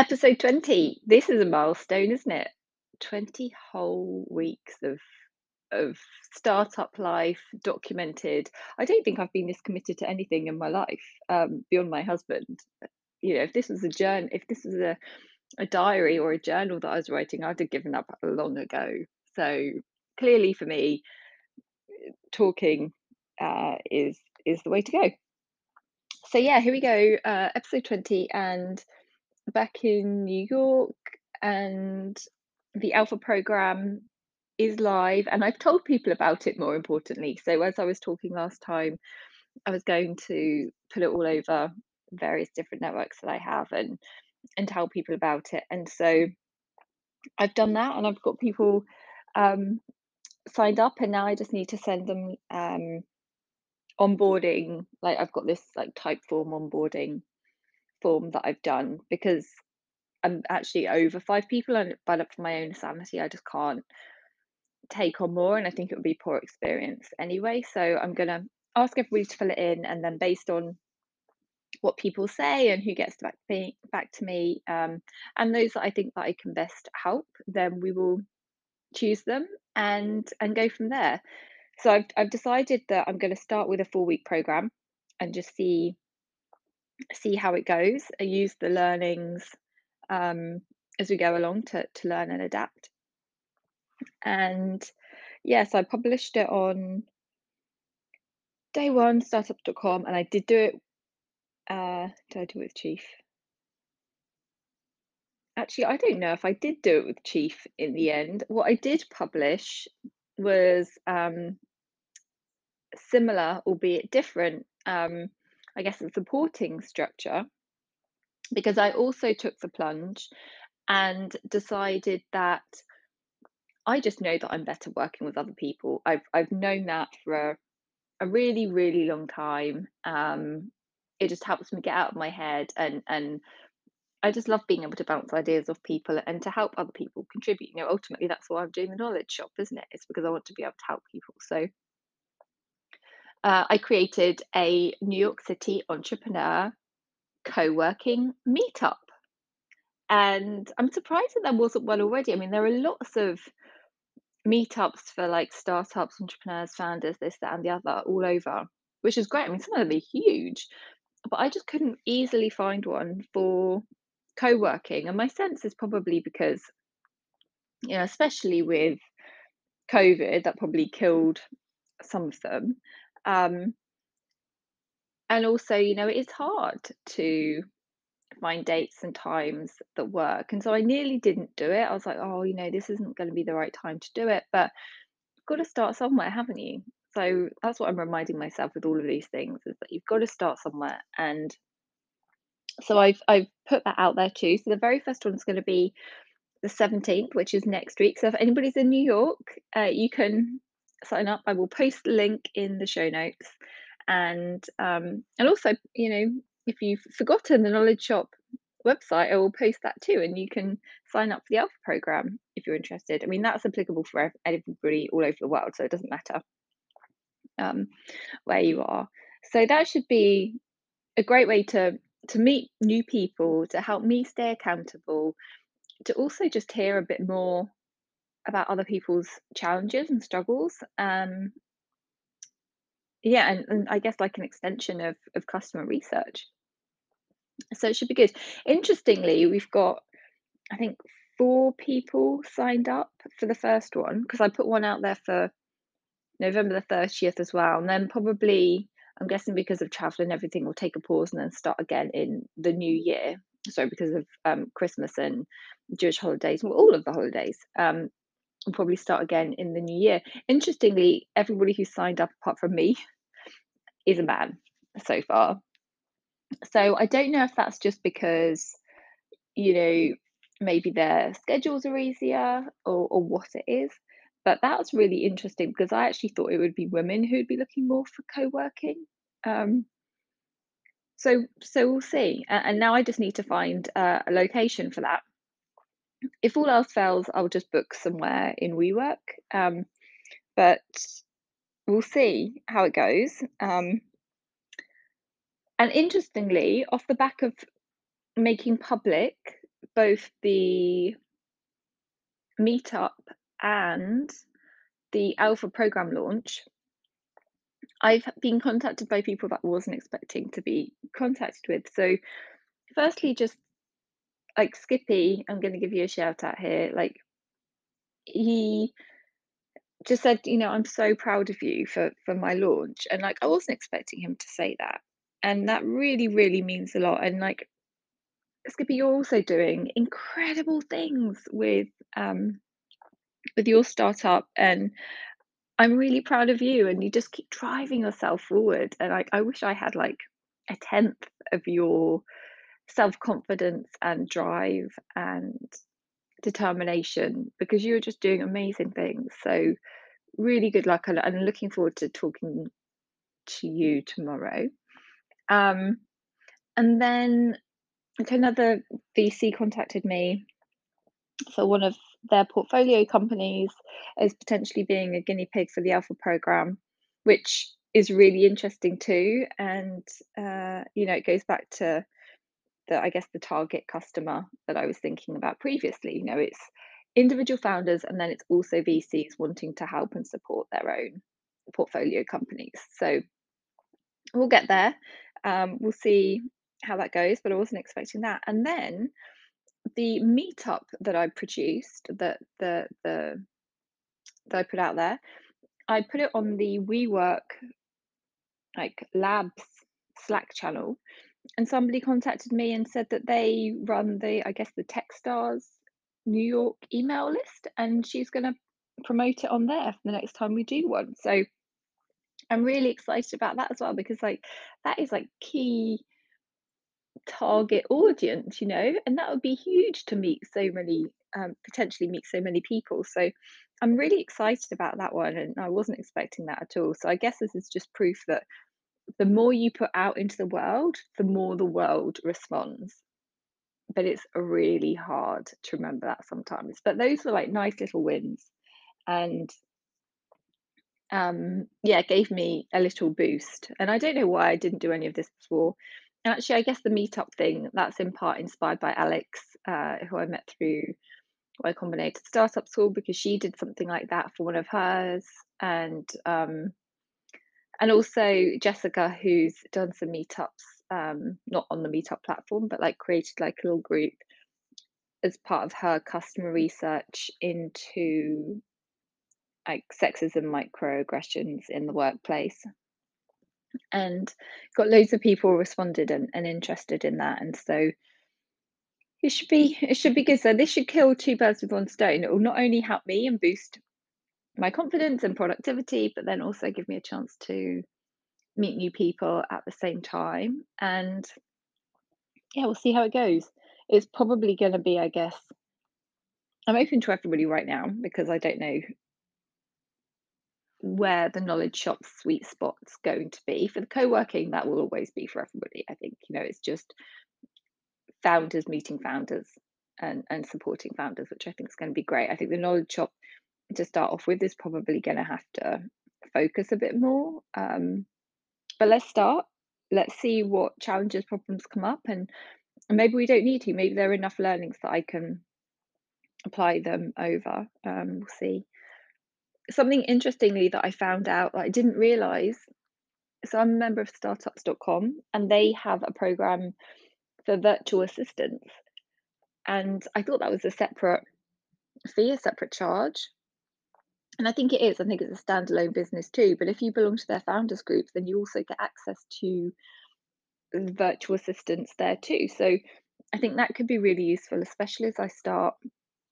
Episode 20. This is a milestone, isn't it? 20 whole weeks of of startup life documented. I don't think I've been this committed to anything in my life, um, beyond my husband. You know, if this was a journal, if this was a a diary or a journal that I was writing, I'd have given up long ago. So, clearly for me, talking, uh, is is the way to go. So yeah, here we go, uh, episode 20, and back in New York, and the Alpha program is live, and I've told people about it more importantly. So as I was talking last time, I was going to put it all over various different networks that I have and and tell people about it. And so I've done that, and I've got people um, signed up, and now I just need to send them um, onboarding. Like I've got this like Typeform onboarding form that I've done because I'm actually over five people, and but for my own sanity, I just can't take on more, and I think it would be poor experience anyway. So I'm gonna ask everybody to fill it in, and then based on what people say and who gets back me, back to me, um, and those that I think that I can best help, then we will choose them and and go from there. So I've I've decided that I'm going to start with a four week program and just see see how it goes. I use the learnings um, as we go along to to learn and adapt. And yes, I published it on day one, startup.com, and I did do it. Uh, did I do it with Chief? Actually, I don't know if I did do it with Chief in the end. What I did publish was um, similar, albeit different, um, I guess, a supporting structure, because I also took the plunge and decided that I just know that I'm better working with other people. I've I've known that for a, a really really long time. Um, it just helps me get out of my head and and I just love being able to bounce ideas off people and to help other people contribute. You know, ultimately that's why I'm doing the knowledge shop, isn't it? It's because I want to be able to help people. So uh, I created a New York City entrepreneur co-working meetup. And I'm surprised that there wasn't one already. I mean, there are lots of meetups for like startups, entrepreneurs, founders, this, that, and the other all over, which is great. I mean, some of them are huge, but I just couldn't easily find one for co-working. And my sense is probably because, you know, especially with COVID, that probably killed some of them. Um, and also, you know, it's hard to find dates and times that work. And so I nearly didn't do it. I was like, oh, you know, this isn't going to be the right time to do it. But you've got to start somewhere, haven't you? So that's what I'm reminding myself with all of these things is that you've got to start somewhere. And so I've I've put that out there too. So the very first one is going to be the 17th, which is next week. So if anybody's in New York, uh, you can sign up. I will post the link in the show notes. And um, and also, you know, if you've forgotten the Knowledge Shop website, I will post that too, and you can sign up for the Alpha program if you're interested. I mean, that's applicable for everybody all over the world, so it doesn't matter um, where you are. So that should be a great way to to meet new people, to help me stay accountable, to also just hear a bit more about other people's challenges and struggles. Um, yeah, and, and I guess like an extension of of customer research. So it should be good. Interestingly, we've got I think four people signed up for the first one because I put one out there for November the 30th as well. And then probably, I'm guessing because of travel and everything, we'll take a pause and then start again in the new year. Sorry, because of um, Christmas and Jewish holidays, well, all of the holidays. Um, we'll probably start again in the new year. Interestingly, everybody who signed up, apart from me, is a man so far. So I don't know if that's just because, you know, maybe their schedules are easier or, or what it is. But that's really interesting because I actually thought it would be women who'd be looking more for co-working. Um, so so we'll see. And now I just need to find uh, a location for that. If all else fails, I'll just book somewhere in WeWork. Um, but we'll see how it goes. Um, and interestingly, off the back of making public both the meetup and the alpha program launch, I've been contacted by people that I wasn't expecting to be contacted with. So, firstly, just like Skippy, I'm going to give you a shout out here. Like, he just said, you know, I'm so proud of you for for my launch, and like I wasn't expecting him to say that, and that really, really means a lot. And like Skippy, you're also doing incredible things with um with your startup, and I'm really proud of you. And you just keep driving yourself forward. And like I wish I had like a tenth of your self confidence and drive and determination because you're just doing amazing things. So really good luck and and looking forward to talking to you tomorrow. Um, and then another VC contacted me for one of their portfolio companies as potentially being a guinea pig for the Alpha program, which is really interesting too. And uh, you know, it goes back to the I guess the target customer that I was thinking about previously. You know, it's individual founders and then it's also VCs wanting to help and support their own portfolio companies. So we'll get there. Um, we'll see how that goes, but I wasn't expecting that. And then the meetup that I produced, that the the that I put out there, I put it on the WeWork like labs Slack channel, and somebody contacted me and said that they run the I guess the TechStars New York email list, and she's going to promote it on there for the next time we do one. So I'm really excited about that as well because like that is like key target audience, you know, and that would be huge to meet so many, um, potentially meet so many people. So I'm really excited about that one, and I wasn't expecting that at all. So I guess this is just proof that the more you put out into the world, the more the world responds. But it's really hard to remember that sometimes. But those were like nice little wins. And um, yeah, gave me a little boost. And I don't know why I didn't do any of this before. Actually, I guess the meetup thing, that's in part inspired by Alex, uh, who I met through Y Combinator Startup School because she did something like that for one of hers. And um, and also Jessica, who's done some meetups, um, not on the meetup platform, but like created like a little group as part of her customer research into like sexism microaggressions in the workplace. And got loads of people responded and, and interested in that and so it should be it should be good. So this should kill two birds with one stone. It will not only help me and boost my confidence and productivity but then also give me a chance to meet new people at the same time and yeah we'll see how it goes it's probably going to be i guess i'm open to everybody right now because i don't know where the knowledge shop sweet spot's going to be. For the co-working, that will always be for everybody. I think, you know, it's just founders meeting founders and, and supporting founders, which I think is going to be great. I think the knowledge shop to start off with is probably going to have to focus a bit more. Um, but let's start. Let's see what challenges, problems come up, and, and maybe we don't need to. Maybe there are enough learnings that I can apply them over. Um, we'll see something interestingly that I found out that I didn't realize. So I'm a member of startups.com and they have a program for virtual assistants. And I thought that was a separate fee, a separate charge. And I think it is. I think it's a standalone business too. But if you belong to their founders group, then you also get access to virtual assistants there too. So I think that could be really useful, especially as I start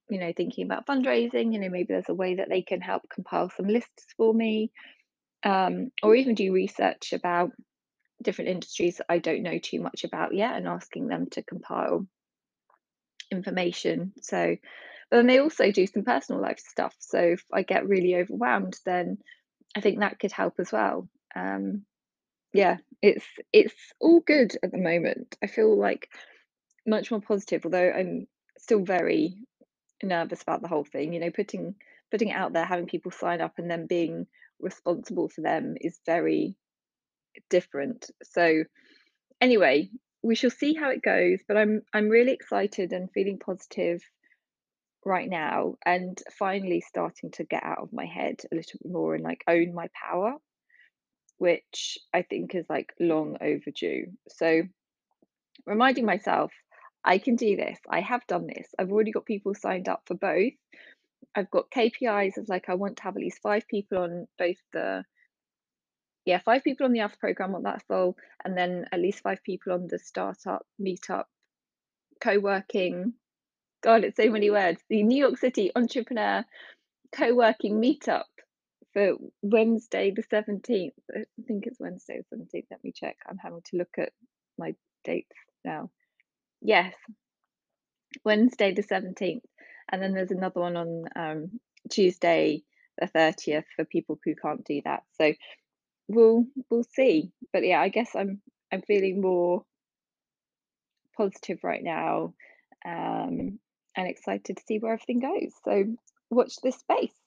you know, thinking about fundraising, you know, maybe there's a way that they can help compile some lists for me, um, or even do research about different industries that I don't know too much about yet and asking them to compile information. So, but then they also do some personal life stuff. So if I get really overwhelmed, then I think that could help as well. Um, yeah, it's it's all good at the moment. I feel like much more positive, although I'm still very nervous about the whole thing. You know, putting putting it out there, having people sign up, and then being responsible for them is very different. So, anyway, we shall see how it goes, but I'm I'm really excited and feeling positive right now and finally starting to get out of my head a little bit more and like own my power, which I think is like long overdue. So reminding myself, I can do this. I have done this. I've already got people signed up for both. I've got KPIs of like I want to have at least five people on both the yeah, five people on the Alpha program on that goal, and then at least five people on the startup, meetup, co-working. God, it's so many words. The New York City Entrepreneur Co-working Meetup for Wednesday the 17th. I think it's Wednesday the 17th. Let me check. I'm having to look at my dates now. Yes, Wednesday the 17th. And then there's another one on um, Tuesday the 30th for people who can't do that. So we'll we'll see. But yeah, I guess I'm I'm feeling more positive right now, um, and excited to see where everything goes. So watch this space.